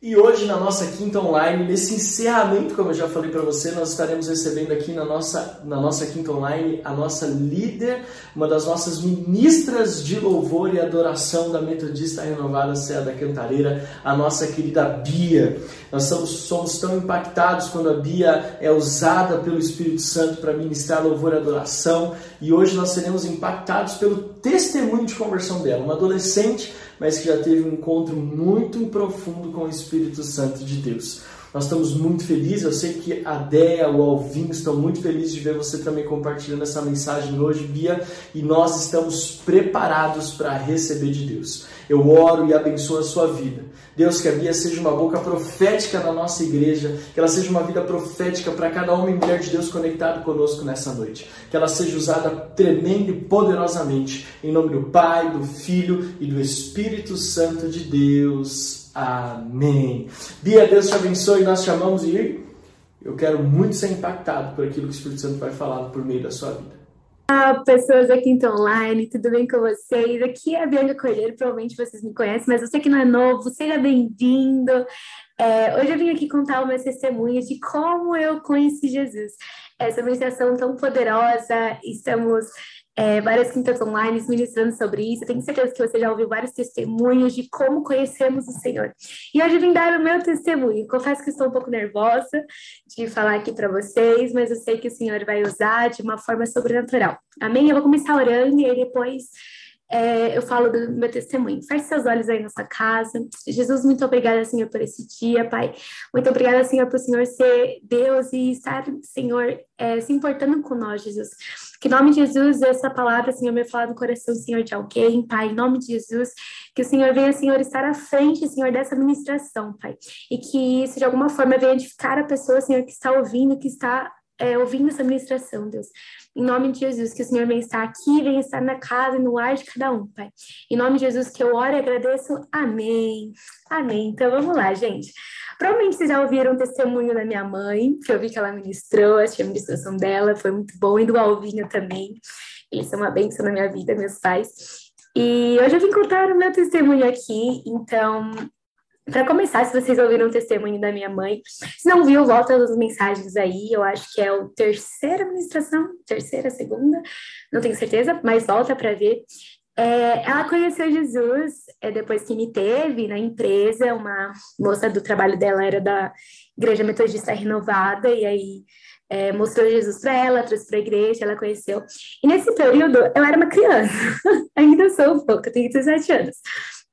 E hoje, na nossa quinta online, nesse encerramento, como eu já falei para você, nós estaremos recebendo aqui na nossa, na nossa quinta online a nossa líder, uma das nossas ministras de louvor e adoração da Metodista Renovada Serra da Cantareira, a nossa querida Bia. Nós somos, somos tão impactados quando a Bia é usada pelo Espírito Santo para ministrar louvor e adoração, e hoje nós seremos impactados pelo testemunho de conversão dela, uma adolescente mas que já teve um encontro muito profundo com o Espírito Santo de Deus. Nós estamos muito felizes, eu sei que a Dea, o Alvin estão muito felizes de ver você também compartilhando essa mensagem hoje, Bia, e nós estamos preparados para receber de Deus. Eu oro e abençoo a sua vida. Deus, que a Bia seja uma boca profética na nossa igreja, que ela seja uma vida profética para cada homem e mulher de Deus conectado conosco nessa noite. Que ela seja usada tremenda e poderosamente, em nome do Pai, do Filho e do Espírito Santo de Deus. Amém. Bia, Deus te abençoe. Nós chamamos e eu quero muito ser impactado por aquilo que o Espírito Santo vai falar por meio da sua vida. Olá, pessoas aqui então online, tudo bem com vocês? Aqui é a Bianca Cordeiro, provavelmente vocês me conhecem, mas você que não é novo, seja bem-vindo. É, hoje eu vim aqui contar o meu testemunho de como eu conheci Jesus. Essa ministração tão poderosa, estamos é, várias quintas online ministrando sobre isso. Eu tenho certeza que você já ouviu vários testemunhos de como conhecemos o Senhor. E hoje vim dar o meu testemunho. Confesso que estou um pouco nervosa de falar aqui para vocês, mas eu sei que o Senhor vai usar de uma forma sobrenatural. Amém? Eu vou começar orando e aí depois é, eu falo do meu testemunho. Feche seus olhos aí na sua casa. Jesus, muito obrigada, Senhor, por esse dia, Pai. Muito obrigada, Senhor, por o Senhor ser Deus e estar, Senhor, é, se importando com nós, Jesus. Que em nome de Jesus, essa palavra, Senhor, me fala no coração, Senhor, de alguém, Pai, em nome de Jesus, que o Senhor venha, Senhor, estar à frente, Senhor, dessa ministração, Pai. E que isso, de alguma forma, venha edificar a pessoa, Senhor, que está ouvindo, que está é, ouvindo essa ministração, Deus. Em nome de Jesus, que o Senhor venha estar aqui, venha estar na casa e no ar de cada um, Pai. Em nome de Jesus, que eu oro e agradeço. Amém. Amém. Então vamos lá, gente. Provavelmente vocês já ouviram o testemunho da minha mãe, que eu vi que ela ministrou, achei a ministração dela, foi muito bom, e do Alvinho também. Eles são uma bênção na minha vida, meus pais. E hoje eu vim contar o meu testemunho aqui, então para começar, se vocês ouviram o testemunho da minha mãe, se não viu, volta as mensagens aí. Eu acho que é o terceira administração, terceira, segunda, não tenho certeza, mas volta para ver. É, ela conheceu Jesus é, depois que me teve na empresa. Uma moça do trabalho dela era da Igreja Metodista Renovada, e aí é, mostrou Jesus para ela, trouxe para a igreja, ela conheceu. E nesse período, eu era uma criança, ainda sou um pouco, tenho 17 anos.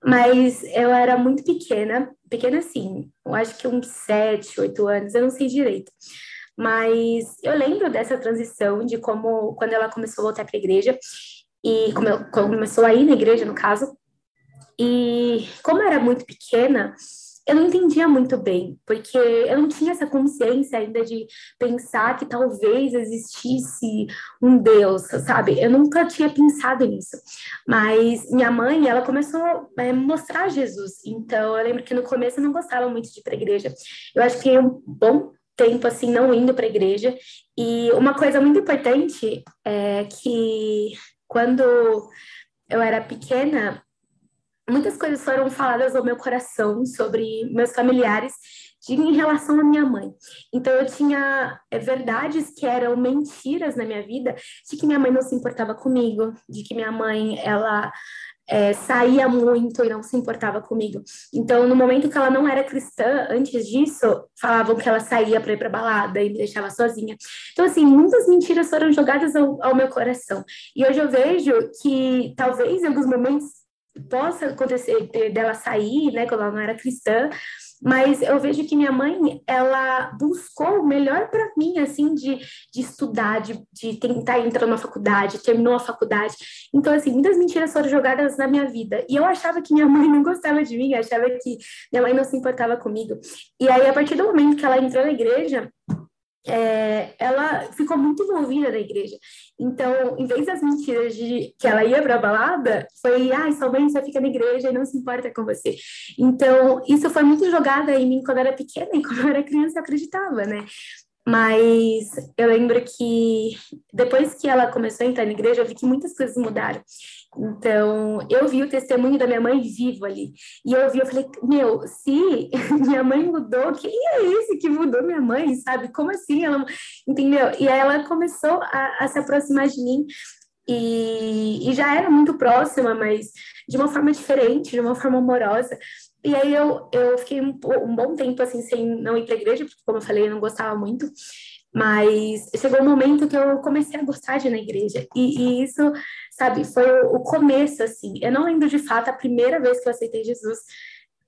Mas eu era muito pequena, pequena assim, eu acho que uns 7, 8 anos, eu não sei direito. Mas eu lembro dessa transição, de como, quando ela começou a voltar para a igreja, e como eu, começou a ir na igreja, no caso, e como eu era muito pequena, eu não entendia muito bem, porque eu não tinha essa consciência ainda de pensar que talvez existisse um Deus, sabe? Eu nunca tinha pensado nisso. Mas minha mãe, ela começou a é, mostrar Jesus. Então, eu lembro que no começo eu não gostava muito de ir para igreja. Eu acho que um bom tempo assim não indo para igreja. E uma coisa muito importante é que quando eu era pequena, muitas coisas foram faladas ao meu coração sobre meus familiares de, em relação à minha mãe. Então eu tinha é, verdades que eram mentiras na minha vida, de que minha mãe não se importava comigo, de que minha mãe ela é, saía muito e não se importava comigo. Então, no momento que ela não era cristã, antes disso, falavam que ela saía para ir para balada e me deixava sozinha. Então, assim, muitas mentiras foram jogadas ao, ao meu coração. E hoje eu vejo que talvez em alguns momentos possa acontecer dela sair, né, quando ela não era cristã, mas eu vejo que minha mãe, ela buscou o melhor para mim, assim, de, de estudar, de, de tentar entrar na faculdade, terminou a faculdade. Então, assim, muitas mentiras foram jogadas na minha vida. E eu achava que minha mãe não gostava de mim, achava que minha mãe não se importava comigo. E aí, a partir do momento que ela entrou na igreja, é, ela ficou muito envolvida na igreja. Então, em vez das mentiras de que ela ia para a balada, foi, ai, ah, sua só fica na igreja e não se importa com você. Então, isso foi muito jogado em mim quando eu era pequena e quando eu era criança eu acreditava, né? Mas eu lembro que depois que ela começou a entrar na igreja, eu vi que muitas coisas mudaram. Então, eu vi o testemunho da minha mãe vivo ali. E eu vi, eu falei, meu, se minha mãe mudou, quem é esse que mudou minha mãe, sabe? Como assim? Ela, entendeu? E aí ela começou a, a se aproximar de mim. E, e já era muito próxima, mas de uma forma diferente, de uma forma amorosa. E aí eu, eu fiquei um, um bom tempo assim sem não ir para igreja, porque como eu falei, eu não gostava muito. Mas chegou um momento que eu comecei a gostar de ir na igreja. E, e isso, sabe, foi o, o, começo, assim. Eu não lembro de fato a primeira vez que eu aceitei Jesus,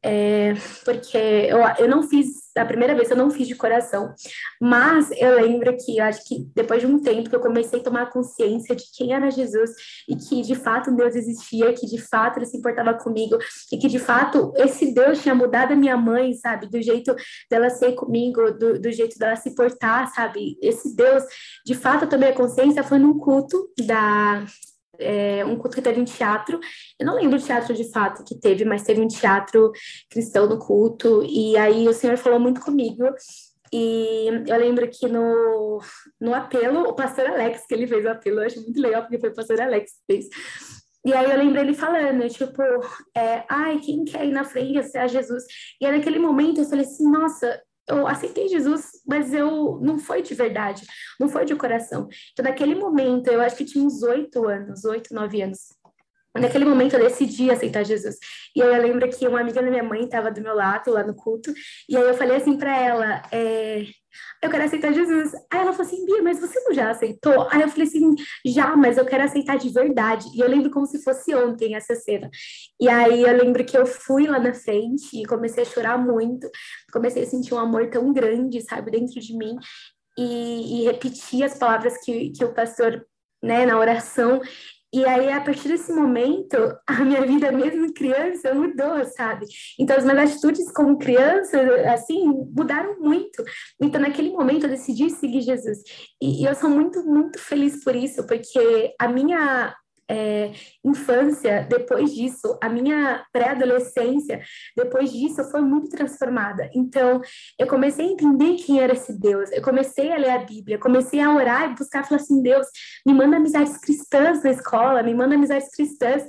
é, porque eu, eu não fiz, a primeira vez eu não fiz de coração, mas eu lembro que eu acho que depois de um tempo que eu comecei a tomar consciência de quem era Jesus e que de fato Deus existia, que de fato ele se importava comigo e que de fato esse Deus tinha mudado a minha mãe, sabe, do jeito dela ser comigo, do, do jeito dela se portar, sabe, esse Deus, de fato eu tomei a consciência foi num culto da é, um culto que teve um teatro. Eu não lembro o teatro de fato que teve, mas teve um teatro cristão no culto. E aí o Senhor falou muito comigo. E eu lembro que no, no apelo, o pastor Alex, que ele fez o apelo, eu acho muito legal, porque foi o pastor Alex que fez. E aí eu lembro ele falando, tipo, é, ai, quem quer ir na frente a Jesus? E aí naquele momento eu falei assim, nossa, eu aceitei Jesus, mas eu não foi de verdade, não foi de coração. Então, naquele momento, eu acho que tinha uns oito anos, oito, nove anos. Naquele momento eu decidi aceitar Jesus. E aí eu lembro que uma amiga da minha mãe estava do meu lado lá no culto, e aí eu falei assim para ela, é, eu quero aceitar Jesus. Aí ela falou assim, Bia, mas você não já aceitou? Aí eu falei assim, já, mas eu quero aceitar de verdade. E eu lembro como se fosse ontem essa cena. E aí eu lembro que eu fui lá na frente e comecei a chorar muito, comecei a sentir um amor tão grande, sabe, dentro de mim. E, e as palavras que, que o pastor né, na oração, e aí, a partir desse momento, a minha vida, mesmo criança, mudou, sabe? Então, as minhas atitudes como criança, assim, mudaram muito. Então, naquele momento, eu decidi seguir Jesus. E, e eu sou muito, muito feliz por isso, porque a minha é, infância, depois disso, a minha pré-adolescência, depois disso, foi muito transformada. Então, eu comecei a entender quem era esse Deus, eu comecei a ler a Bíblia, comecei a orar e buscar, falar assim: Deus, me manda amizades cristãs na escola, me manda amizades cristãs.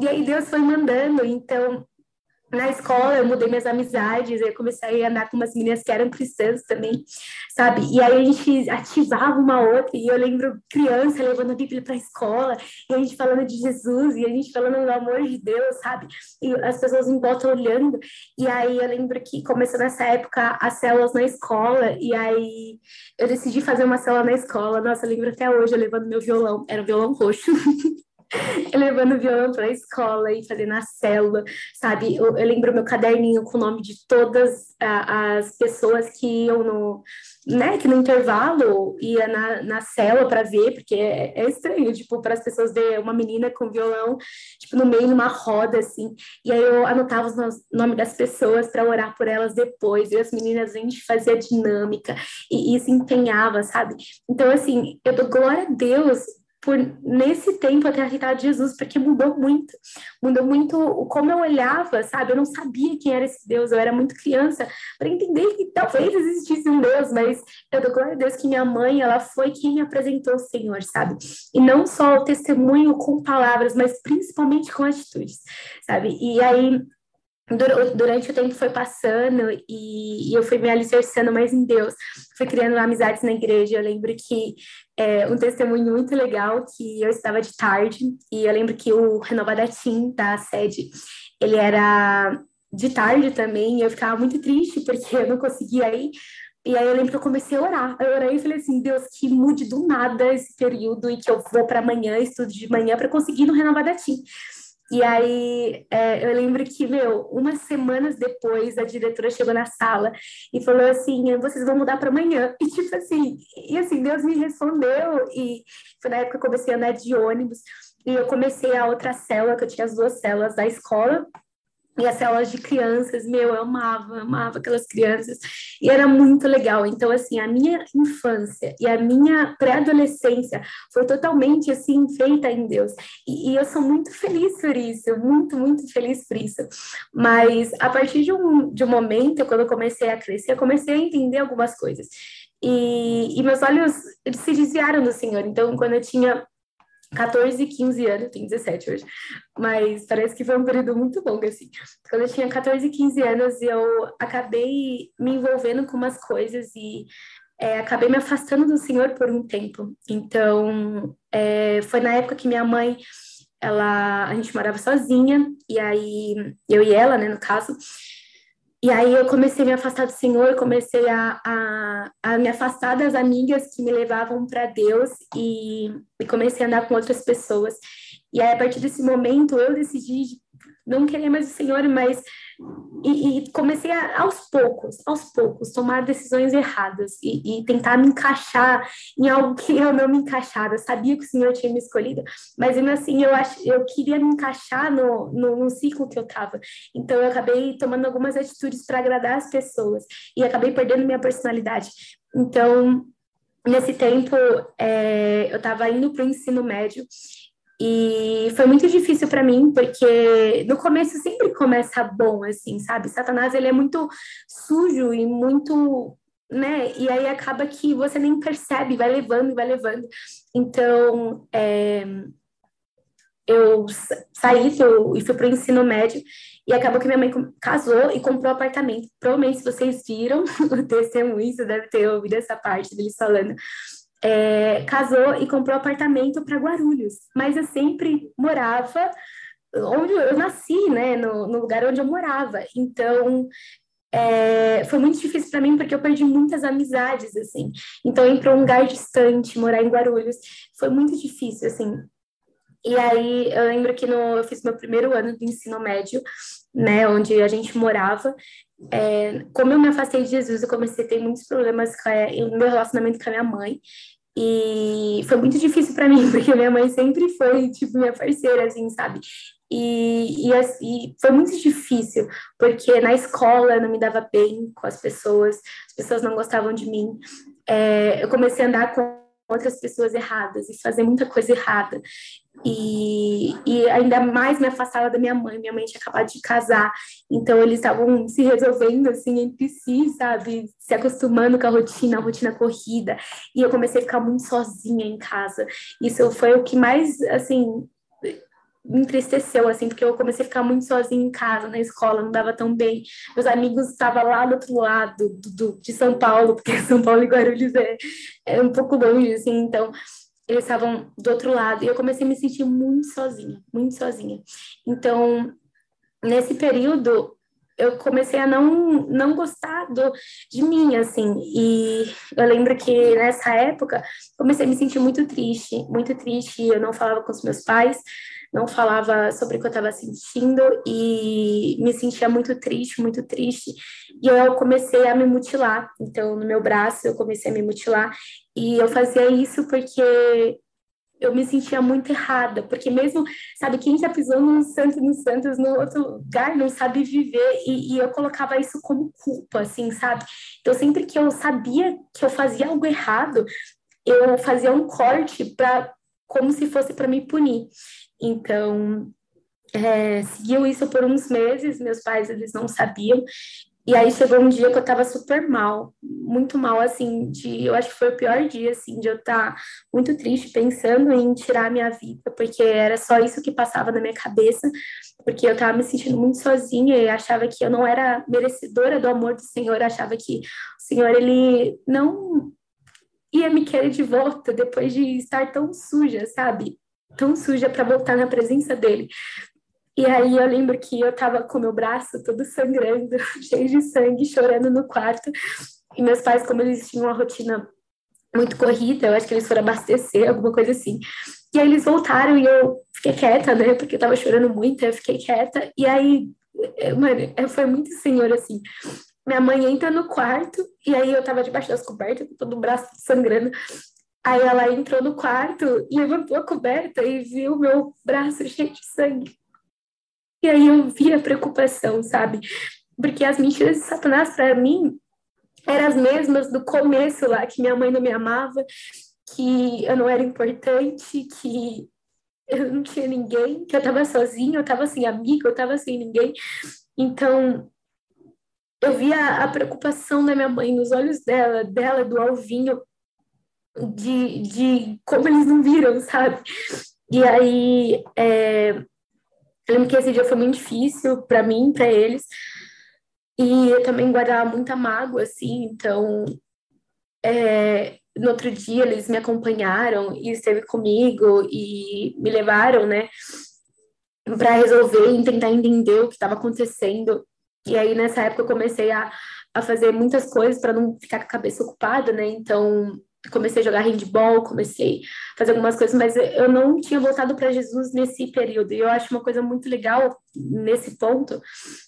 E aí Deus foi mandando, então na escola eu mudei minhas amizades, eu comecei a andar com umas meninas que eram cristãs também, sabe? E aí a gente ativava uma outra, e eu lembro criança levando a Bíblia para a escola, e a gente falando de Jesus, e a gente falando do amor de Deus, sabe? E as pessoas em volta olhando, e aí eu lembro que começou nessa época as células na escola, e aí eu decidi fazer uma célula na escola, nossa, eu lembro até hoje eu levando meu violão, era um violão roxo. levando violão para a escola e fazendo a célula, sabe? Eu, eu, lembro meu caderninho com o nome de todas a, as pessoas que iam no, né, que no intervalo ia na, na célula para ver, porque é, é estranho, tipo, para as pessoas ver uma menina com violão, tipo, no meio, numa roda, assim, e aí eu anotava os nomes das pessoas para orar por elas depois, e as meninas, a gente fazia dinâmica, e, e se empenhava, sabe? Então, assim, eu dou glória a Deus por nesse tempo eu ter aceitado Jesus, porque mudou muito. Mudou muito como eu olhava, sabe? Eu não sabia quem era esse Deus, eu era muito criança para entender que talvez existisse um Deus, mas eu dou glória a Deus que minha mãe, ela foi quem me apresentou o Senhor, sabe? E não só o testemunho com palavras, mas principalmente com atitudes, sabe? E aí durante o tempo foi passando e, eu fui me alicerçando mais em Deus, fui criando amizades na igreja. Eu lembro que é, um testemunho muito legal que eu estava de tarde e eu lembro que o Renovada Team da sede ele era de tarde também e eu ficava muito triste porque eu não conseguia ir. E aí eu lembro que eu comecei a orar. Eu orei e falei assim, Deus, que mude do nada esse período e que eu vou para amanhã, estudo de manhã para conseguir no Renovada Team. E aí é, eu lembro que, meu, umas semanas depois a diretora chegou na sala e falou assim: vocês vão mudar para amanhã. E tipo assim, e assim, Deus me respondeu. E foi na época que eu comecei a andar de ônibus. E eu comecei a outra célula, que eu tinha as duas células da escola, e as células de crianças, meu, eu amava, amava aquelas crianças, e era muito legal. Então, assim, a minha infância e a minha pré-adolescência foi totalmente, assim, feita em Deus. E, e, eu sou muito feliz por isso, muito, muito feliz por isso. Mas, a partir de um, de um momento, quando eu comecei a crescer, eu comecei a entender algumas coisas. e, e meus olhos se desviaram do Senhor. Então, quando eu tinha 14, 15 anos, tenho 17 hoje, mas parece que foi um período muito longo, assim. Quando eu tinha 14, 15 anos, eu acabei me envolvendo com umas coisas e é, acabei me afastando do Senhor por um tempo. Então, é, foi na época que minha mãe, ela, a gente morava sozinha, e aí, eu e ela, né, no caso, e aí eu comecei a me afastar do Senhor, comecei a, a, a me afastar das amigas que me levavam para Deus e, e, comecei a andar com outras pessoas. E aí, a partir desse momento, eu decidi não querer mais o Senhor, mas e, e, comecei a, aos poucos, aos poucos, tomar decisões erradas e, e, tentar me encaixar em algo que eu não me encaixava. Eu sabia que o Senhor tinha me escolhido, mas ainda assim eu, ach, eu queria me encaixar no, no, no ciclo que eu estava. Então eu acabei tomando algumas atitudes para agradar as pessoas e acabei perdendo minha personalidade. Então, nesse tempo, é, eu estava indo para o ensino médio e foi muito difícil para mim, porque no começo sempre começa bom, assim, sabe? Satanás, ele é muito sujo e muito, né? E aí acaba que você nem percebe, vai levando vai levando. Então, é, eu saí e fui para o ensino médio e acabou que minha mãe casou e comprou um apartamento. Provavelmente, se vocês viram o testemunho, você deve ter ouvido essa parte deles falando é, casou e comprou apartamento para Guarulhos, mas eu sempre morava onde eu nasci, né, no, no lugar onde eu morava. Então, é, foi muito difícil para mim porque eu perdi muitas amizades, assim. Então, ir para um lugar distante, morar em Guarulhos, foi muito difícil, assim. E aí, eu lembro que no, eu fiz meu primeiro ano do ensino médio, né, onde a gente morava. É, como eu me afastei de Jesus, eu comecei a ter muitos problemas com, é, no meu relacionamento com a minha mãe. E foi muito difícil para mim, porque minha mãe sempre foi, tipo, minha parceira, assim, sabe? E, e, e, foi muito difícil, porque na escola eu não me dava bem com as pessoas, as pessoas não gostavam de mim. É, eu comecei a andar com outras pessoas erradas e fazer muita coisa errada. E, e ainda mais me afastava da minha mãe. Minha mãe tinha acabado de casar, então eles estavam se resolvendo assim entre si, sabe? Se acostumando com a rotina, a rotina corrida. E eu comecei a ficar muito sozinha em casa. Isso foi o que mais, assim, me entristeceu, assim, porque eu comecei a ficar muito sozinha em casa, na escola, não dava tão bem. Meus amigos estavam lá do outro lado do, do, de São Paulo, porque São Paulo e Guarulhos é, é um pouco longe, assim, então eles estavam do outro lado, e eu comecei a me sentir muito sozinha, muito sozinha. Então, nesse período, eu comecei a não, não gostar do, de mim, assim, e eu lembro que nessa época comecei a me sentir muito triste, muito triste, eu não falava com os meus pais, não falava sobre o que eu estava sentindo e me sentia muito triste, muito triste. E eu comecei a me mutilar. Então, no meu braço, eu comecei a me mutilar. E eu fazia isso porque eu me sentia muito errada, porque mesmo, sabe, quem já pisou num santo, nos santos, no outro lugar, não sabe viver, e, e, eu colocava isso como culpa, assim, sabe? Então, sempre que eu sabia que eu fazia algo errado, eu fazia um corte para como se fosse para me punir. Então, é, seguiu isso por uns meses, meus pais, eles não sabiam, e aí chegou um dia que eu tava super mal, muito mal, assim, de, eu acho que foi o pior dia, assim, de eu estar tá muito triste, pensando em tirar a minha vida, porque era só isso que passava na minha cabeça, porque eu tava me sentindo muito sozinha e achava que eu não era merecedora do amor do Senhor, achava que o Senhor, ele não ia me querer de volta depois de estar tão suja, sabe? Tão suja para voltar na presença dele. E aí eu lembro que eu tava com meu braço todo sangrando, cheio de sangue, chorando no quarto. E meus pais, como eles tinham uma rotina muito corrida, eu acho que eles foram abastecer, alguma coisa assim. E aí eles voltaram e eu fiquei quieta, né? Porque eu tava chorando muito, eu fiquei quieta. E aí, eh, mano, foi muito senhor assim. Minha mãe entra no quarto e aí eu tava debaixo das cobertas, todo o braço sangrando. Aí ela entrou no quarto, levantou a coberta e viu meu braço cheio de sangue. E aí eu vi a preocupação, sabe? Porque as mentiras de Satanás para mim eram as mesmas do começo lá, que minha mãe não me amava, que eu não era importante, que eu não tinha ninguém, que eu estava sozinha, eu estava sem amigo, eu estava sem ninguém. Então, eu via a preocupação da minha mãe nos olhos dela, dela, do Alvinho, de, de como eles não viram, sabe? E aí, é, eu lembro que esse dia foi muito difícil para mim, para eles, e eu também guardava muita mágoa, assim, então, é, no outro dia eles me acompanharam e esteve comigo e me levaram, né, para resolver e tentar entender o que estava acontecendo. E aí, nessa época, eu comecei a, a fazer muitas coisas para não ficar com a cabeça ocupada, né? Então, comecei a jogar handball, comecei a fazer algumas coisas, mas eu não tinha voltado para Jesus nesse período. E eu acho uma coisa muito legal nesse ponto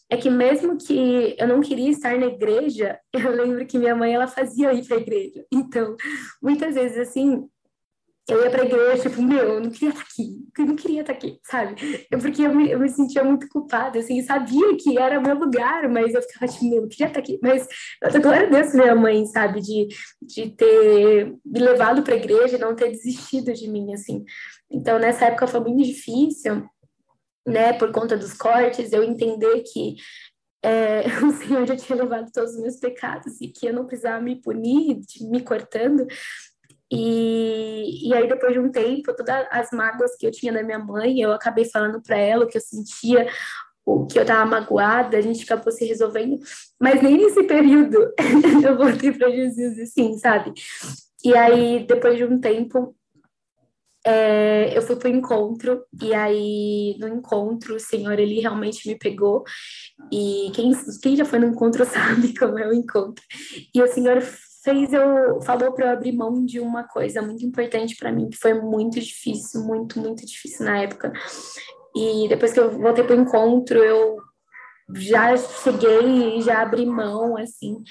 é que mesmo que eu não queria estar na igreja, eu lembro que minha mãe ela fazia ir para a igreja. Então, muitas vezes assim, eu ia pra igreja, tipo, meu, eu não queria estar aqui, eu não queria estar aqui, sabe? Eu, porque eu me, eu me sentia muito culpada, assim, sabia que era meu lugar, mas eu ficava, tipo, meu, eu queria estar aqui. Mas, glória a Deus, minha mãe, sabe, de, de ter me levado pra igreja e não ter desistido de mim, assim. Então, nessa época foi muito difícil, né, por conta dos cortes, eu entender que é, o Senhor já tinha levado todos os meus pecados e que eu não precisava me punir, me cortando, e, e aí, depois de um tempo, todas as mágoas que eu tinha da minha mãe, eu acabei falando para ela o que eu sentia, o que eu estava magoada, a gente acabou se resolvendo. Mas nem nesse período eu voltei para Jesus, assim, sabe? E aí, depois de um tempo, é, eu fui para o encontro, e aí no encontro o Senhor, ele realmente me pegou, e quem, quem já foi no encontro sabe como é o encontro. E o Senhor fez eu falou para eu abrir mão de uma coisa muito importante para mim que foi muito difícil, muito muito difícil na época. E depois que eu voltei para o encontro, eu já cheguei e já abri mão assim.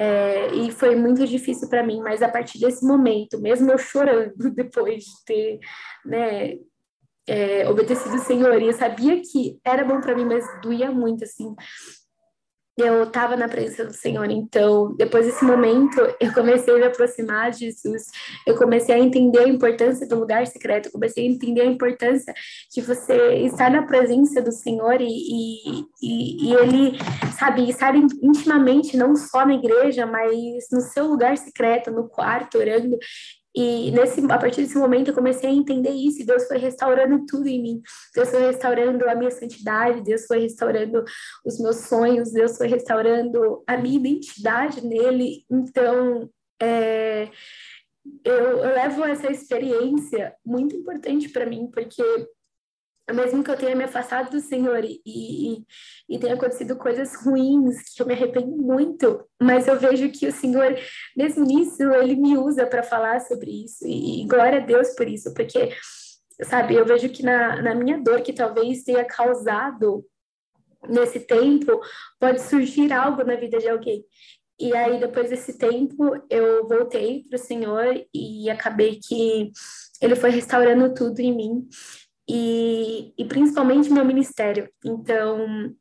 É, e foi muito difícil para mim, mas a partir desse momento, mesmo eu chorando depois de ter, né, é, obedecido o Senhor, e eu sabia que era bom para mim, mas doía muito, assim, eu estava na presença do Senhor. Então, depois desse momento, eu comecei a me aproximar de Jesus, eu comecei a entender a importância do lugar secreto, eu comecei a entender a importância de você estar na presença do Senhor e, e, e, e Ele, sabe, estar intimamente, não só na igreja, mas no seu lugar secreto, no quarto, orando. E nesse, a partir desse momento eu comecei a entender isso, e Deus foi restaurando tudo em mim. Deus foi restaurando a minha santidade, Deus foi restaurando os meus sonhos, Deus foi restaurando a minha identidade nele. Então, é, eu, eu levo essa experiência muito importante para mim, porque mesmo que eu tenha me afastado do Senhor e, e, e tenha acontecido coisas ruins, que eu me arrependo muito, mas eu vejo que o Senhor, mesmo nisso, Ele me usa para falar sobre isso, e, e, glória a Deus por isso, porque, sabe, eu vejo que na, na minha dor, que talvez tenha causado nesse tempo, pode surgir algo na vida de alguém. E aí, depois desse tempo, eu voltei para o Senhor e acabei que Ele foi restaurando tudo em mim e, e principalmente meu ministério. Então,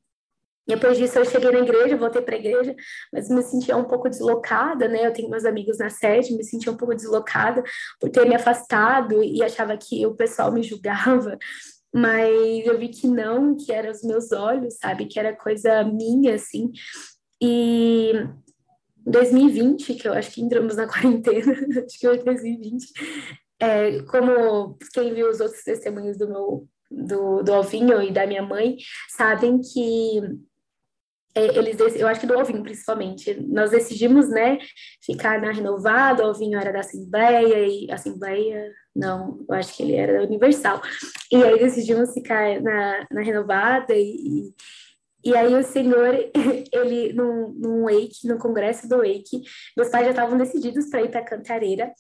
depois disso, eu cheguei na igreja, voltei para a igreja, mas me sentia um pouco deslocada, né? Eu tenho meus amigos na sede, me sentia um pouco deslocada por ter me afastado e achava que o pessoal me julgava, mas eu vi que não, que eram os meus olhos, sabe? Que era coisa minha, assim. E 2020, que eu acho que entramos na quarentena, acho que foi 2020, é, como quem viu os outros testemunhos do meu do, do Alvinho e da minha mãe sabem que é, eles eu acho que do Alvinho principalmente. Nós decidimos né ficar na renovada o Alvinho era da Assembleia e Assembleia não eu acho que ele era da Universal. E aí decidimos ficar na, na renovada e, e aí o senhor, ele, num, num wake, no congresso do wake, meus pais já estavam decididos para ir para Cantareira,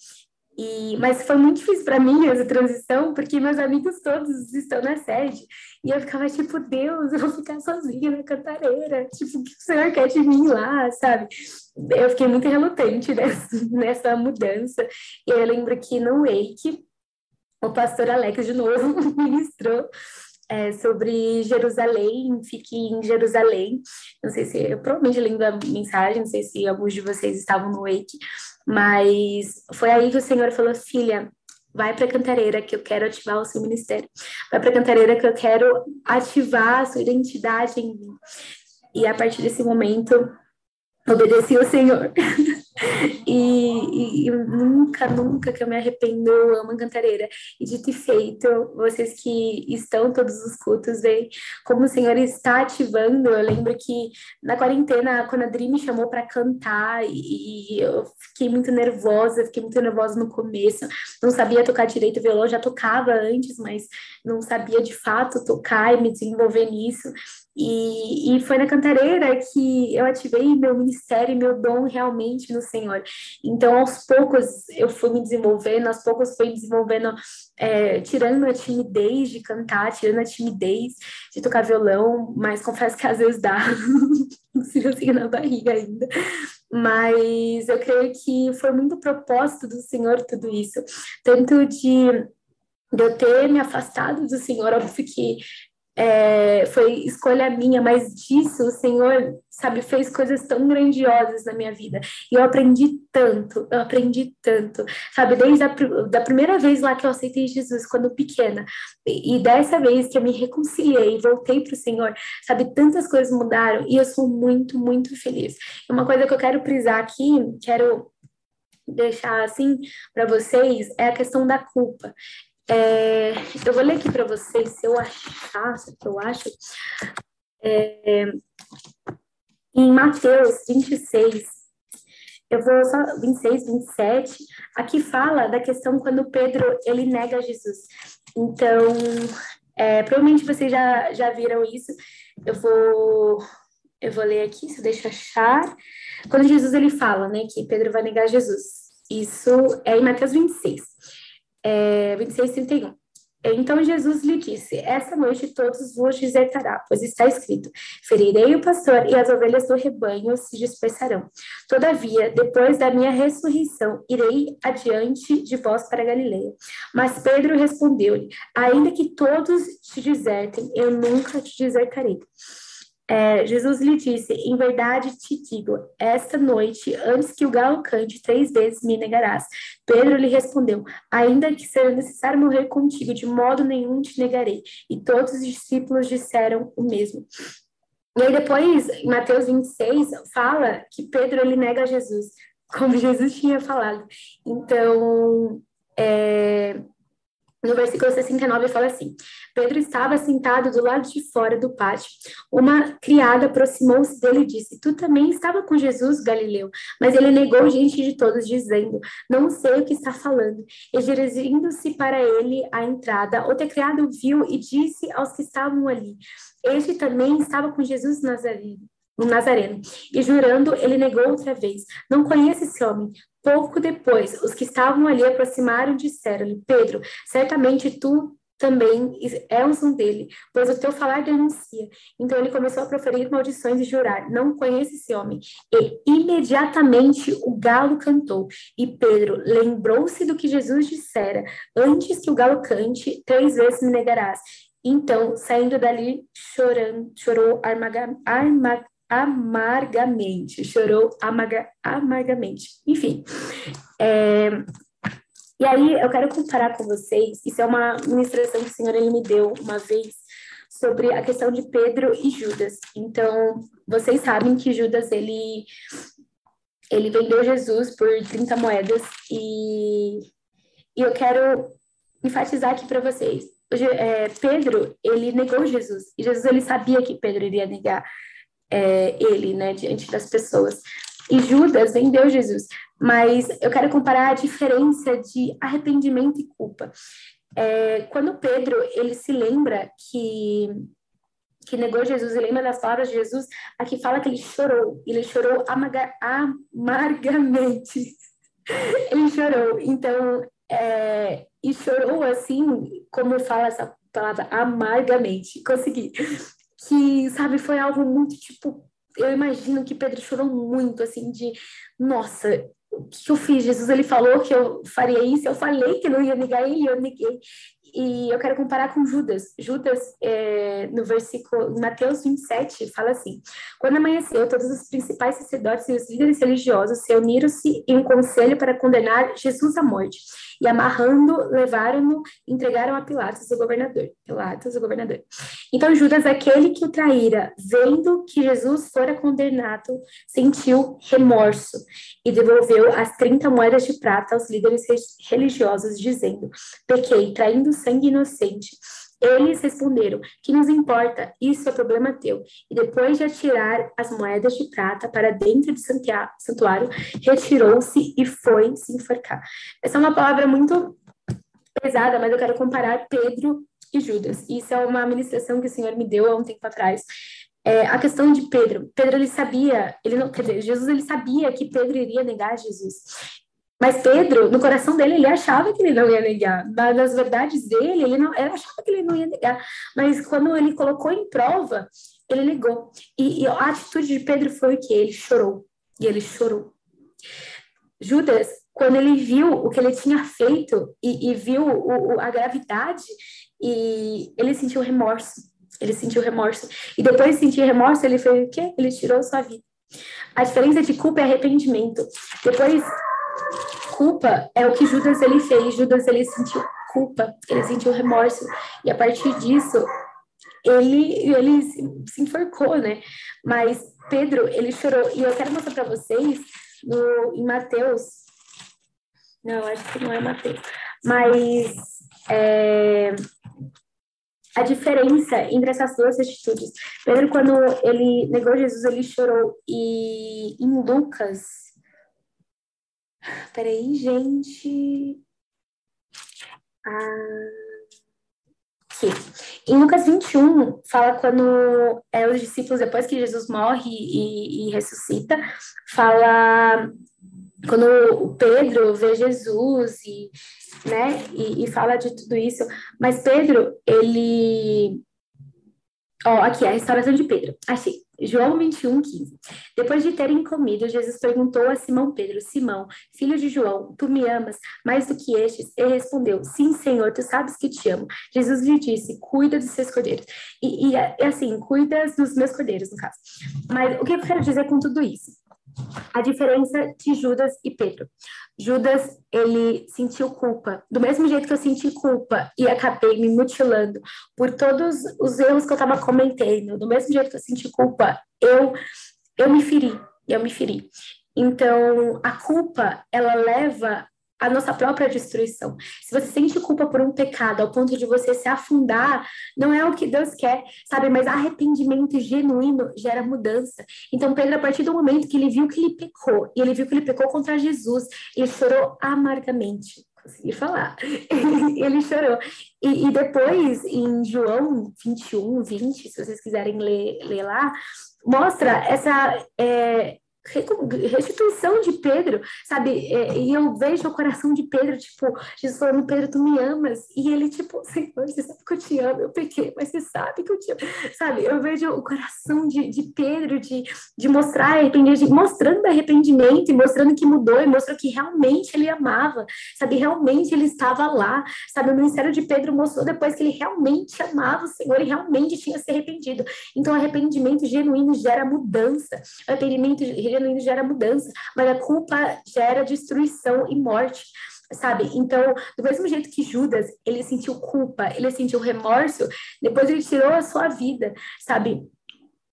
e, mas foi muito difícil para mim essa transição, porque meus amigos todos estão na sede. E eu ficava tipo, Deus, eu vou ficar sozinha na cantareira. Tipo, o que o Senhor quer de mim lá, sabe? Eu fiquei muito relutante nessa, nessa mudança. E eu lembro que no Wake, o pastor Alex, de novo, ministrou é, sobre Jerusalém, fique em Jerusalém. Não sei se, eu provavelmente lendo a mensagem, não sei se alguns de vocês estavam no Wake, mas foi aí que o Senhor falou: filha, vai para Cantareira que eu quero ativar o seu ministério. Vai para Cantareira que eu quero ativar a sua identidade em mim. E a partir desse momento, obedeci ao Senhor. e, e, nunca, nunca que eu me arrependo, eu amo cantareira. E dito e feito, vocês que estão todos os cultos, veem como o Senhor está ativando. Eu lembro que na quarentena, quando a Dri me chamou para cantar, e, e, eu fiquei muito nervosa, fiquei muito nervosa no começo, não sabia tocar direito violão, já tocava antes, mas não sabia de fato tocar e me desenvolver nisso. E, e foi na cantareira que eu ativei meu ministério e meu dom realmente no Senhor. Então, aos poucos, eu fui me desenvolvendo, aos poucos fui me desenvolvendo, é, tirando a timidez de cantar, tirando a timidez de tocar violão, mas confesso que às vezes dá, não sei na barriga ainda. Mas eu creio que foi muito propósito do Senhor tudo isso, tanto de de eu ter me afastado do Senhor, óbvio que é, foi escolha minha, mas disso o Senhor, sabe, fez coisas tão grandiosas na minha vida. E eu aprendi tanto, eu aprendi tanto, sabe, desde a da primeira vez lá que eu aceitei Jesus, quando pequena, e, e dessa vez que eu me reconciliei, voltei para o Senhor, sabe, tantas coisas mudaram e eu sou muito, muito feliz. Uma coisa que eu quero prisar aqui, quero deixar assim para vocês é a questão da culpa. É, eu vou ler aqui para vocês, se eu achar, se eu acho. É, em Mateus 26, eu vou só 26, 27, aqui fala da questão quando Pedro ele nega Jesus. Então, é, provavelmente vocês já, já viram isso. Eu vou eu vou ler aqui, se deixa achar. Quando Jesus ele fala, né, que Pedro vai negar Jesus. Isso é em Mateus 26 é, 26, 31. Então Jesus lhe disse: Essa noite todos vos desertará, pois está escrito: Ferirei o pastor e as ovelhas do rebanho se dispersarão. Todavia, depois da minha ressurreição, irei adiante de vós para Galileia. Mas Pedro respondeu-lhe: Ainda que todos te desertem, eu nunca te desertarei. É, Jesus lhe disse: Em verdade te digo, esta noite, antes que o galo cante, três vezes me negarás. Pedro lhe respondeu: Ainda que seja necessário morrer contigo, de modo nenhum te negarei. E todos os discípulos disseram o mesmo. E aí depois, em Mateus 26, fala que Pedro ele nega Jesus, como Jesus tinha falado. Então, é, no versículo 69 fala assim: Pedro estava sentado do lado de fora do pátio. Uma criada aproximou-se dele e disse: Tu também estava com Jesus, Galileu. Mas ele negou diante de todos, dizendo: Não sei o que está falando. E dirigindo-se para ele à entrada, outra criada viu e disse aos que estavam ali: Este também estava com Jesus Nazareno no Nazareno. E jurando, ele negou outra vez: Não conheço esse homem. Pouco depois, os que estavam ali aproximaram e disseram-lhe: Pedro, certamente tu também és um dele, pois o teu falar denuncia. Então ele começou a proferir maldições e jurar: Não conheço esse homem. E imediatamente o galo cantou. E Pedro lembrou-se do que Jesus dissera: Antes que o galo cante, três vezes me negarás. Então, saindo dali, chorando, chorou armaga, arma, amargamente, chorou amarga, amargamente. Enfim, é, e aí eu quero comparar com vocês, isso é uma ministração que o Senhor ele me deu uma vez sobre a questão de Pedro e Judas. Então, vocês sabem que Judas ele ele vendeu Jesus por 30 moedas e, e eu quero enfatizar aqui para vocês. É, Pedro, ele negou Jesus. E Jesus, ele sabia que Pedro iria negar é, ele, né, diante das pessoas. E Judas vendeu Jesus, mas eu quero comparar a diferença de arrependimento e culpa. É, quando Pedro ele se lembra que que negou Jesus e lembra das palavras de Jesus, aqui fala que ele chorou, ele chorou amarga, amargamente. ele chorou, então, é, e chorou assim, como fala essa palavra, amargamente. Consegui que, sabe, foi algo muito tipo. Eu imagino que Pedro chorou muito, assim, de nossa, o que eu fiz? Jesus ele falou que eu faria isso, eu falei que não ia negar ele, eu neguei. e eu quero comparar com Judas. Judas, é, no versículo, Mateus 27, fala assim: Quando amanheceu, todos os principais sacerdotes e os líderes religiosos se uniram-se em um conselho para condenar Jesus à morte. E amarrando, levaram-no, entregaram a Pilatos, o governador. Pilatos, o governador. Então, Judas, aquele que o traíra, vendo que Jesus fora condenado, sentiu remorso e devolveu as 30 moedas de prata aos líderes religiosos, dizendo: Pequei, traindo sangue inocente. Eles responderam: Que nos importa? Isso é problema teu. E depois de atirar as moedas de prata para dentro do santuário, retirou-se e foi se enforcar. Essa é uma palavra muito pesada, mas eu quero comparar Pedro e Judas. Isso é uma ministração que o Senhor me deu há um tempo atrás. É, a questão de Pedro. Pedro ele sabia, ele não, dizer, Jesus ele sabia que Pedro iria negar Jesus. Mas Pedro, no coração dele, ele achava que ele não ia negar. Nas verdades dele, ele não, ele achava que ele não ia negar. Mas quando ele colocou em prova, ele negou. E, e a atitude de Pedro foi que ele chorou. E ele chorou. Judas, quando ele viu o que ele tinha feito e, e viu o, o, a gravidade, e ele sentiu remorso. Ele sentiu remorso. E depois de sentir remorso, ele fez o quê? Ele tirou sua vida. A diferença de culpa é arrependimento. Depois culpa é o que Judas ele fez. Judas ele sentiu culpa, ele sentiu remorso e a partir disso ele ele se enforcou, né? Mas Pedro ele chorou e eu quero mostrar para vocês no em Mateus. Não, acho que não é Mateus, mas é, a diferença entre essas duas atitudes. Pedro, quando ele negou Jesus, ele chorou. E em Lucas, Peraí, gente. Ah, aqui. Em Lucas 21, fala quando é, os discípulos, depois que Jesus morre e, e ressuscita, fala quando o Pedro vê Jesus e, né, e, e, fala de tudo isso. Mas Pedro, ele. Ó, aqui, a restauração de Pedro. Achei. João 21, 15. Depois de terem comido, Jesus perguntou a Simão Pedro: Simão, filho de João, tu me amas mais do que estes? Ele respondeu: Sim, Senhor, tu sabes que te amo. Jesus lhe disse: Cuida dos seus cordeiros. E, e, assim, cuida dos meus cordeiros, no caso. Mas o que eu quero dizer com tudo isso? A diferença de Judas e Pedro. Judas, ele sentiu culpa. Do mesmo jeito que eu senti culpa e acabei me mutilando por todos os erros que eu estava cometendo, do mesmo jeito que eu senti culpa, eu, eu me feri. Eu me feri. Então, a culpa, ela leva a nossa própria destruição. Se você sente culpa por um pecado ao ponto de você se afundar, não é o que Deus quer, sabe? Mas arrependimento genuíno gera mudança. Então, Pedro, a partir do momento que ele viu que ele pecou, e ele viu que ele pecou contra Jesus, ele chorou amargamente. Consegui falar. ele chorou. E, e, depois, em João 21, 20, se vocês quiserem ler, ler lá, mostra essa. É, restituição de Pedro, sabe? É, e eu vejo o coração de Pedro, tipo, Jesus falando, Pedro, tu me amas. E ele, tipo, Senhor, você sabe que eu te amo, eu pequei, mas você sabe que eu te amo. Sabe? Eu vejo o coração de, de Pedro, de, de mostrar arrependimento, mostrando arrependimento, e mostrando que mudou, e mostrou que realmente ele amava, sabe? Realmente ele estava lá, sabe? O ministério de Pedro mostrou depois que ele realmente amava o Senhor e realmente tinha se arrependido. Então, arrependimento genuíno gera mudança. Arrependimento genuíno gera mudança, mas a culpa gera destruição e morte sabe? Então, do mesmo jeito que Judas, ele sentiu culpa, ele sentiu remorso, depois ele tirou a sua vida, sabe?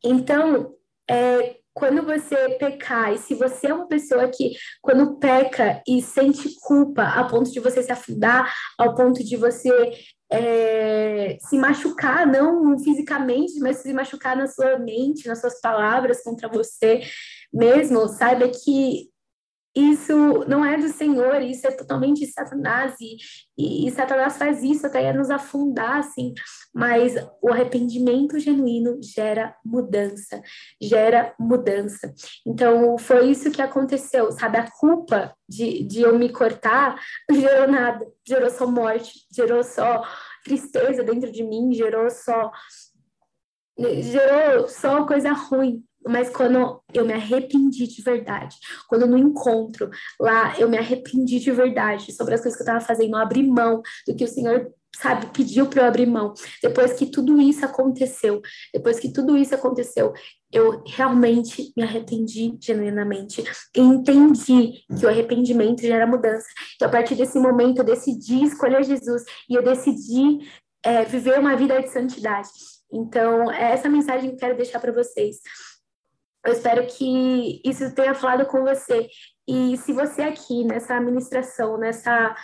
Então, é, quando você pecar, e se você é uma pessoa que, quando peca e sente culpa, a ponto de você se afundar, ao ponto de você é, se machucar, não fisicamente, mas se machucar na sua mente, nas suas palavras contra você mesmo, saiba que isso não é do Senhor, isso é totalmente Satanás, e, e, e, Satanás faz isso até nos afundar, assim, mas o arrependimento genuíno gera mudança, gera mudança. Então, foi isso que aconteceu, sabe? A culpa de, de eu me cortar gerou nada, gerou só morte, gerou só tristeza dentro de mim, gerou só gerou só coisa ruim, mas quando eu me arrependi de verdade, quando no encontro lá eu me arrependi de verdade sobre as coisas que eu estava fazendo, abri mão do que o Senhor sabe, pediu para eu abrir mão. Depois que tudo isso aconteceu, depois que tudo isso aconteceu, eu realmente me arrependi genuinamente entendi que o arrependimento gera mudança. Então, a partir desse momento, eu decidi escolher Jesus e eu decidi é, viver uma vida de santidade. Então, é essa mensagem que eu quero deixar para vocês. Eu espero que isso tenha falado com você. E se você aqui nessa administração, nessa,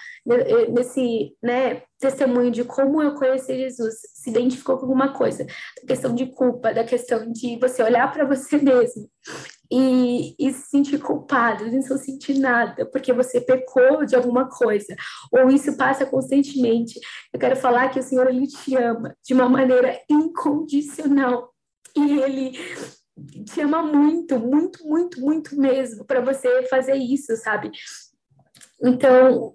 nesse né, testemunho de como eu conheci Jesus, se identificou com alguma coisa, da questão de culpa, da questão de você olhar para você mesmo e, e se sentir culpado, não sentir nada, porque você pecou de alguma coisa, ou isso passa constantemente, eu quero falar que o Senhor ele te ama de uma maneira incondicional. E ele te ama muito, muito, muito, muito mesmo para você fazer isso, sabe? Então,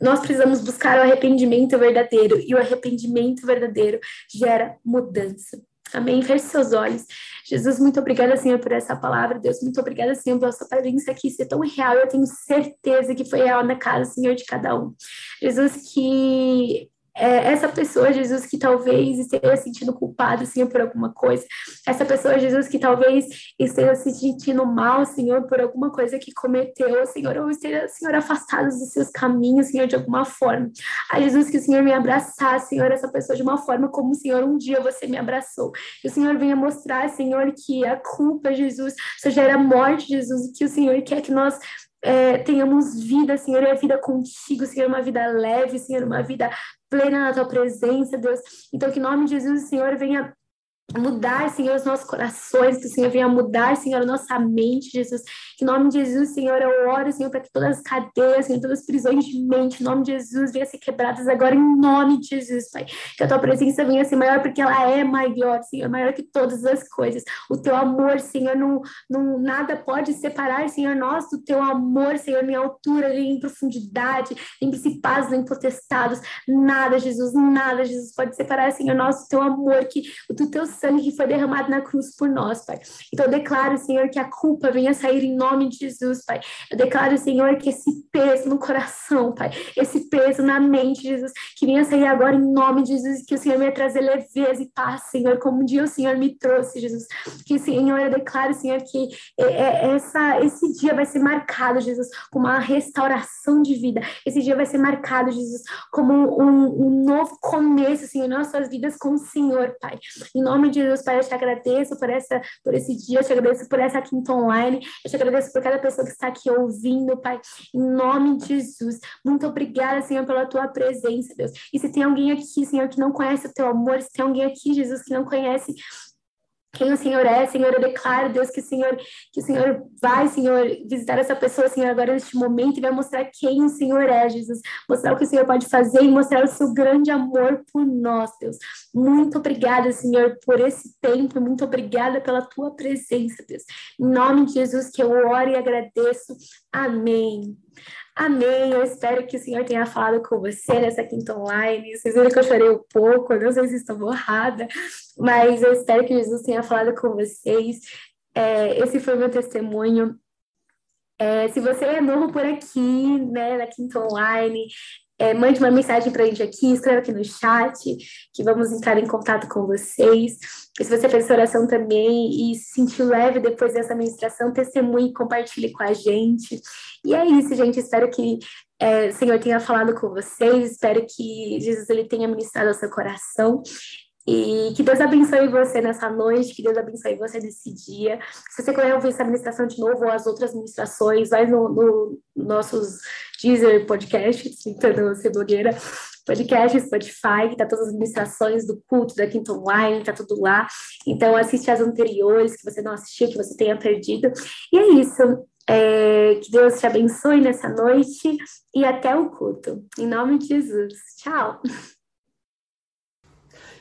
nós precisamos buscar o arrependimento verdadeiro e o arrependimento verdadeiro gera mudança. Amém? Feche seus olhos. Jesus, muito obrigada, Senhor, por essa palavra. Deus, muito obrigada, Senhor, pela sua presença aqui ser tão real. Eu tenho certeza que foi real na casa, Senhor, de cada um. Jesus, que é, essa pessoa, Jesus, que talvez esteja se sentindo culpada, Senhor, por alguma coisa. Essa pessoa, Jesus, que talvez esteja se sentindo mal, Senhor, por alguma coisa que cometeu, Senhor, ou esteja, Senhor, afastado dos seus caminhos, Senhor, de alguma forma. A Jesus, que o Senhor me abraçar, Senhor, essa pessoa de uma forma como, Senhor, um dia você me abraçou. Que o Senhor venha mostrar, Senhor, que a culpa, Jesus, só gera morte, Jesus, e que o Senhor quer que nós é, tenhamos vida, Senhor, e a vida contigo, Senhor, uma vida leve, Senhor, uma vida plena na tua presença, Deus. Então, que em nome de Jesus, Senhor, venha mudar, Senhor, os nossos corações, que o Senhor venha mudar, Senhor, a nossa mente, Jesus. Que em nome de Jesus, Senhor, eu oro, Senhor, para que todas as cadeias, Senhor, todas as prisões de mente, em nome de Jesus, venham ser quebradas agora, em nome de Jesus, Pai. Que a tua presença venha ser maior, porque ela é maior, Senhor, maior que todas as coisas. O teu amor, Senhor, não, não nada pode separar, Senhor, nós do teu amor, Senhor, em altura, em profundidade, em principados, em potestados, nada, Jesus, nada, Jesus, pode separar, Senhor, nós do teu amor, que o teu sangue que foi derramado na cruz por nós, Pai. Então eu declaro, Senhor, que a culpa venha sair em nome de Jesus, Pai. Eu declaro, Senhor, que esse peso no coração, Pai, esse peso na mente, Jesus, que venha sair agora em nome de Jesus, que o Senhor venha trazer leveza e paz, Senhor, como um dia o Senhor me trouxe, Jesus. Que, Senhor, eu declaro, Senhor, que é, é, essa, esse dia vai ser marcado, Jesus, com uma restauração de vida. Esse dia vai ser marcado, Jesus, como um, um novo começo, Senhor, nas nossas vidas com o Senhor, Pai. Em nome nome de Jesus, Pai, eu te agradeço por, essa, por esse dia, eu te agradeço por essa quinta online, eu te agradeço por cada pessoa que está aqui ouvindo, Pai, em nome de Jesus. Muito obrigada, Senhor, pela tua presença, Deus. E se tem alguém aqui, Senhor, que não conhece o teu amor, se tem alguém aqui, Jesus, que não conhece quem o Senhor é, Senhor, eu declaro, Deus, que o Senhor, que o Senhor vai, Senhor, visitar essa pessoa, Senhor, agora neste momento e vai mostrar quem o Senhor é, Jesus. Mostrar o que o Senhor pode fazer e mostrar o seu grande amor por nós, Deus. Muito obrigada, Senhor, por esse tempo, muito obrigada pela tua presença, Deus. Em nome de Jesus que eu oro e agradeço. Amém. Amém. Eu espero que o Senhor tenha falado com você nessa quinta online. Vocês viram que eu chorei um pouco, não sei se estou borrada, mas eu espero que Jesus tenha falado com vocês. É, esse foi meu testemunho. É, se você é novo por aqui, né, na Quinta Online, é, mande uma mensagem para a gente aqui, escreva aqui no chat, que vamos entrar em contato com vocês. E se você fez essa oração também e se sentiu leve depois dessa ministração, testemunhe compartilhe com a gente. E é isso, gente. Espero que é, o Senhor tenha falado com vocês. Espero que Jesus ele tenha ministrado ao seu coração. E que Deus abençoe você nessa noite, que Deus abençoe você nesse dia. Se você quer ouvir essa ministração de novo ou as outras ministrações, vai no, no nossos Deezer podcasts, Tentando Ser Blogueira, podcast, Spotify, tá todas as ministrações do culto da Quinta Online, tá tudo lá. Então assiste as anteriores que você não assistiu, que você tenha perdido. E é isso. É, que Deus te abençoe nessa noite e até o culto. Em nome de Jesus. Tchau.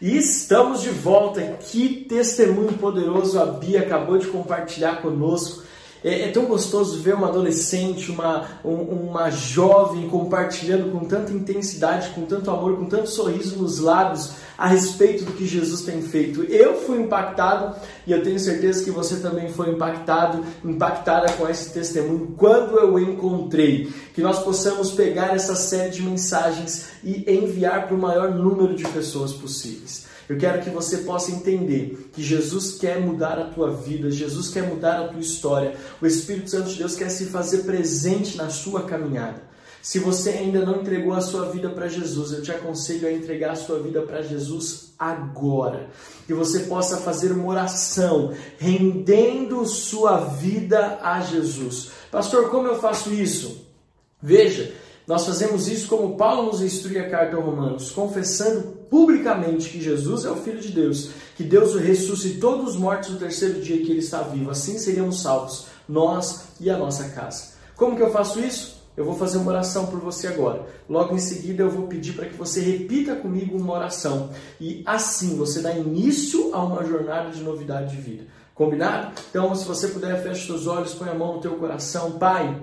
E estamos de volta. Que testemunho poderoso a Bia acabou de compartilhar conosco. É, é tão gostoso ver uma adolescente, uma, um, uma jovem compartilhando com tanta intensidade, com tanto amor, com tanto sorriso nos lábios a respeito do que Jesus tem feito. Eu fui impactado e eu tenho certeza que você também foi impactado, impactada com esse testemunho quando eu encontrei. Que nós possamos pegar essa série de mensagens e enviar para o maior número de pessoas possíveis. Eu quero que você possa entender que Jesus quer mudar a tua vida, Jesus quer mudar a tua história. O Espírito Santo de Deus quer se fazer presente na sua caminhada. Se você ainda não entregou a sua vida para Jesus, eu te aconselho a entregar a sua vida para Jesus agora. Que você possa fazer uma oração rendendo sua vida a Jesus. Pastor, como eu faço isso? Veja, nós fazemos isso como Paulo nos instrui a carta aos Romanos, confessando publicamente que Jesus é o Filho de Deus, que Deus o ressuscitou dos mortos no terceiro dia que ele está vivo. Assim seríamos salvos, nós e a nossa casa. Como que eu faço isso? Eu vou fazer uma oração por você agora. Logo em seguida, eu vou pedir para que você repita comigo uma oração. E assim você dá início a uma jornada de novidade de vida. Combinado? Então, se você puder, feche seus olhos, põe a mão no teu coração. Pai,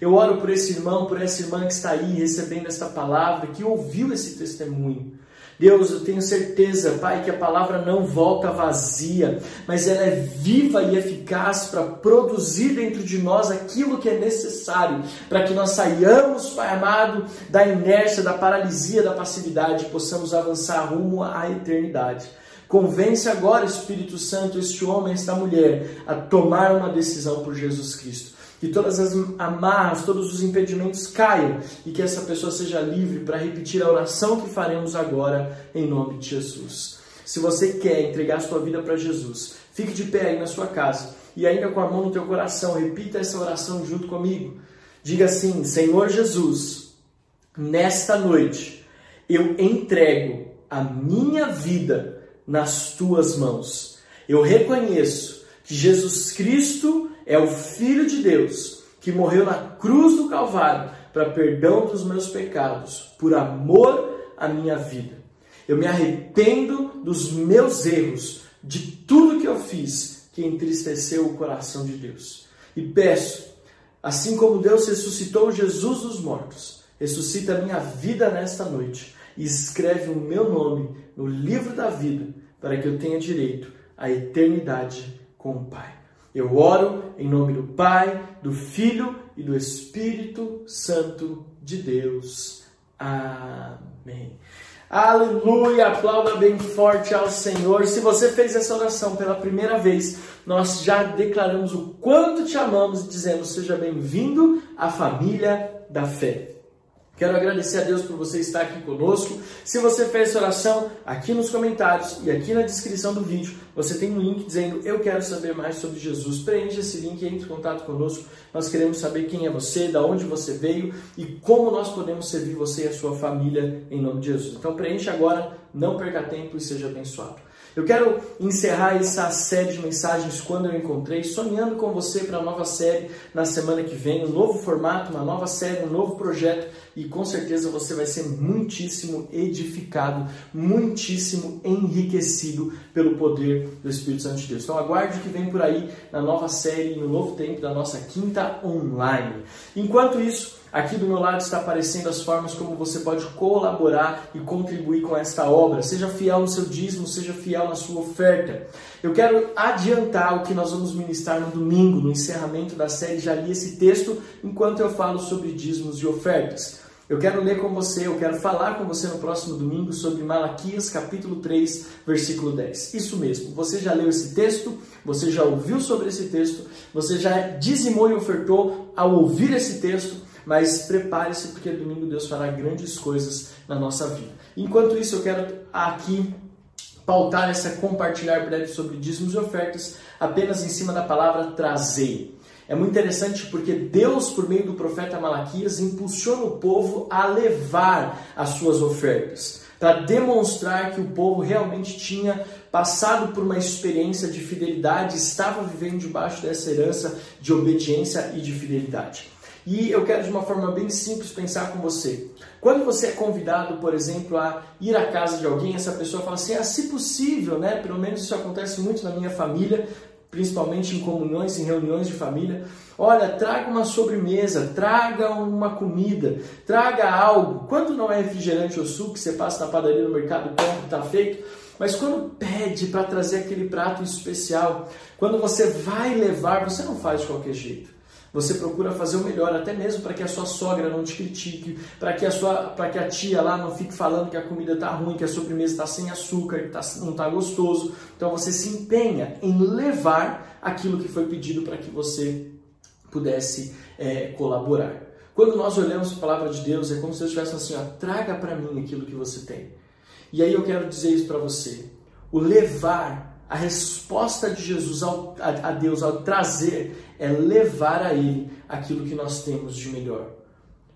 eu oro por esse irmão, por essa irmã que está aí recebendo esta palavra, que ouviu esse testemunho. Deus, eu tenho certeza, Pai, que a palavra não volta vazia, mas ela é viva e eficaz para produzir dentro de nós aquilo que é necessário para que nós saiamos, Pai amado, da inércia, da paralisia, da passividade e possamos avançar rumo à eternidade. Convence agora, Espírito Santo, este homem, esta mulher, a tomar uma decisão por Jesus Cristo que todas as amarras, todos os impedimentos caiam e que essa pessoa seja livre para repetir a oração que faremos agora em nome de Jesus. Se você quer entregar sua vida para Jesus, fique de pé aí na sua casa e ainda com a mão no teu coração, repita essa oração junto comigo. Diga assim: Senhor Jesus, nesta noite eu entrego a minha vida nas tuas mãos. Eu reconheço que Jesus Cristo é o Filho de Deus que morreu na cruz do Calvário para perdão dos meus pecados, por amor à minha vida. Eu me arrependo dos meus erros, de tudo que eu fiz que entristeceu o coração de Deus. E peço, assim como Deus ressuscitou Jesus dos mortos, ressuscita a minha vida nesta noite e escreve o meu nome no livro da vida para que eu tenha direito à eternidade com o Pai. Eu oro em nome do Pai, do Filho e do Espírito Santo de Deus. Amém. Aleluia! Aplauda bem forte ao Senhor. Se você fez essa oração pela primeira vez, nós já declaramos o quanto te amamos e dizemos: seja bem-vindo à família da fé. Quero agradecer a Deus por você estar aqui conosco. Se você fez essa oração, aqui nos comentários e aqui na descrição do vídeo, você tem um link dizendo Eu quero saber mais sobre Jesus. Preencha esse link e entre em contato conosco. Nós queremos saber quem é você, da onde você veio e como nós podemos servir você e a sua família em nome de Jesus. Então preencha agora, não perca tempo e seja abençoado. Eu quero encerrar essa série de mensagens quando eu encontrei, sonhando com você para a nova série na semana que vem, um novo formato, uma nova série, um novo projeto e com certeza você vai ser muitíssimo edificado, muitíssimo enriquecido pelo poder do Espírito Santo de Deus. Então aguarde o que vem por aí na nova série, no novo tempo da nossa quinta online. Enquanto isso, Aqui do meu lado está aparecendo as formas como você pode colaborar e contribuir com esta obra. Seja fiel no seu dízimo, seja fiel na sua oferta. Eu quero adiantar o que nós vamos ministrar no domingo, no encerramento da série. Já li esse texto enquanto eu falo sobre dízimos e ofertas. Eu quero ler com você, eu quero falar com você no próximo domingo sobre Malaquias capítulo 3, versículo 10. Isso mesmo, você já leu esse texto, você já ouviu sobre esse texto, você já dizimou e ofertou ao ouvir esse texto mas prepare-se porque domingo Deus fará grandes coisas na nossa vida. Enquanto isso, eu quero aqui pautar essa compartilhar breve sobre dízimos e ofertas apenas em cima da palavra trazer. É muito interessante porque Deus, por meio do profeta Malaquias, impulsiona o povo a levar as suas ofertas, para demonstrar que o povo realmente tinha passado por uma experiência de fidelidade, estava vivendo debaixo dessa herança de obediência e de fidelidade. E eu quero de uma forma bem simples pensar com você. Quando você é convidado, por exemplo, a ir à casa de alguém, essa pessoa fala assim: ah, se possível, né? Pelo menos isso acontece muito na minha família. Principalmente em comunhões, em reuniões de família. Olha, traga uma sobremesa, traga uma comida, traga algo. Quando não é refrigerante ou suco, você passa na padaria no mercado compra, está feito. Mas quando pede para trazer aquele prato especial, quando você vai levar, você não faz de qualquer jeito. Você procura fazer o melhor, até mesmo para que a sua sogra não te critique, para que a sua, para que a tia lá não fique falando que a comida está ruim, que a sobremesa está sem açúcar, que tá, não está gostoso. Então você se empenha em levar aquilo que foi pedido para que você pudesse é, colaborar. Quando nós olhamos para a palavra de Deus, é como se Deus estivesse assim: ó, traga para mim aquilo que você tem. E aí eu quero dizer isso para você. O levar a resposta de Jesus ao, a, a Deus ao trazer é levar a Ele aquilo que nós temos de melhor.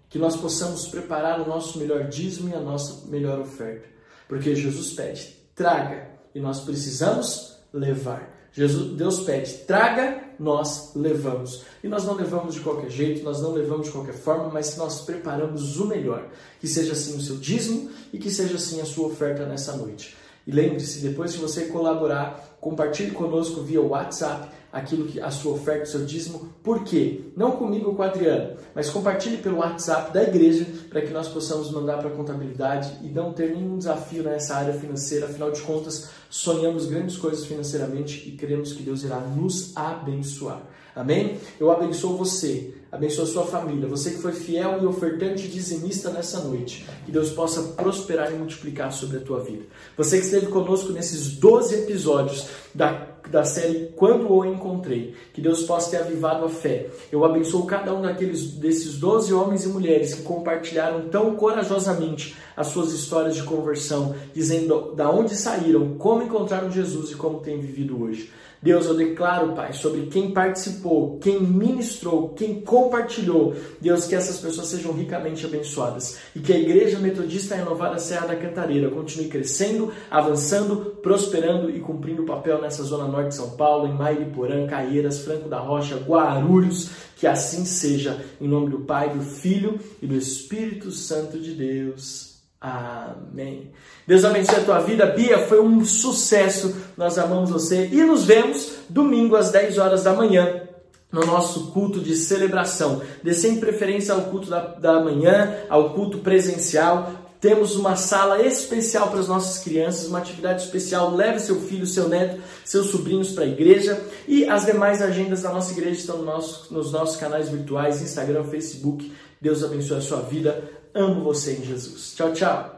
Que nós possamos preparar o nosso melhor dízimo e a nossa melhor oferta. Porque Jesus pede, traga, e nós precisamos levar. Jesus, Deus pede, traga, nós levamos. E nós não levamos de qualquer jeito, nós não levamos de qualquer forma, mas nós preparamos o melhor. Que seja assim o seu dízimo e que seja assim a sua oferta nessa noite. E lembre-se, depois de você colaborar, compartilhe conosco via WhatsApp aquilo que a sua oferta, o seu dízimo. Por quê? Não comigo com o Adriano, mas compartilhe pelo WhatsApp da igreja para que nós possamos mandar para a contabilidade e não ter nenhum desafio nessa área financeira. Afinal de contas, sonhamos grandes coisas financeiramente e queremos que Deus irá nos abençoar. Amém? Eu abençoo você, abençoo a sua família, você que foi fiel e ofertante dizimista nessa noite. Que Deus possa prosperar e multiplicar sobre a tua vida. Você que esteve conosco nesses 12 episódios da, da série Quando o Encontrei. Que Deus possa ter avivado a fé. Eu abençoo cada um daqueles, desses 12 homens e mulheres que compartilharam tão corajosamente as suas histórias de conversão, dizendo da onde saíram, como encontraram Jesus e como têm vivido hoje. Deus, eu declaro, Pai, sobre quem participou, quem ministrou, quem compartilhou. Deus, que essas pessoas sejam ricamente abençoadas e que a Igreja Metodista Renovada Serra da Cantareira continue crescendo, avançando, prosperando e cumprindo o papel nessa zona norte de São Paulo, em Mairiporã, Caieiras, Franco da Rocha, Guarulhos. Que assim seja, em nome do Pai, do Filho e do Espírito Santo de Deus. Amém. Deus abençoe a tua vida. Bia, foi um sucesso. Nós amamos você e nos vemos domingo às 10 horas da manhã no nosso culto de celebração. Dê sem preferência ao culto da, da manhã, ao culto presencial. Temos uma sala especial para as nossas crianças, uma atividade especial. Leve seu filho, seu neto, seus sobrinhos para a igreja. E as demais agendas da nossa igreja estão no nosso, nos nossos canais virtuais, Instagram, Facebook. Deus abençoe a sua vida. Amo você em Jesus. Tchau, tchau.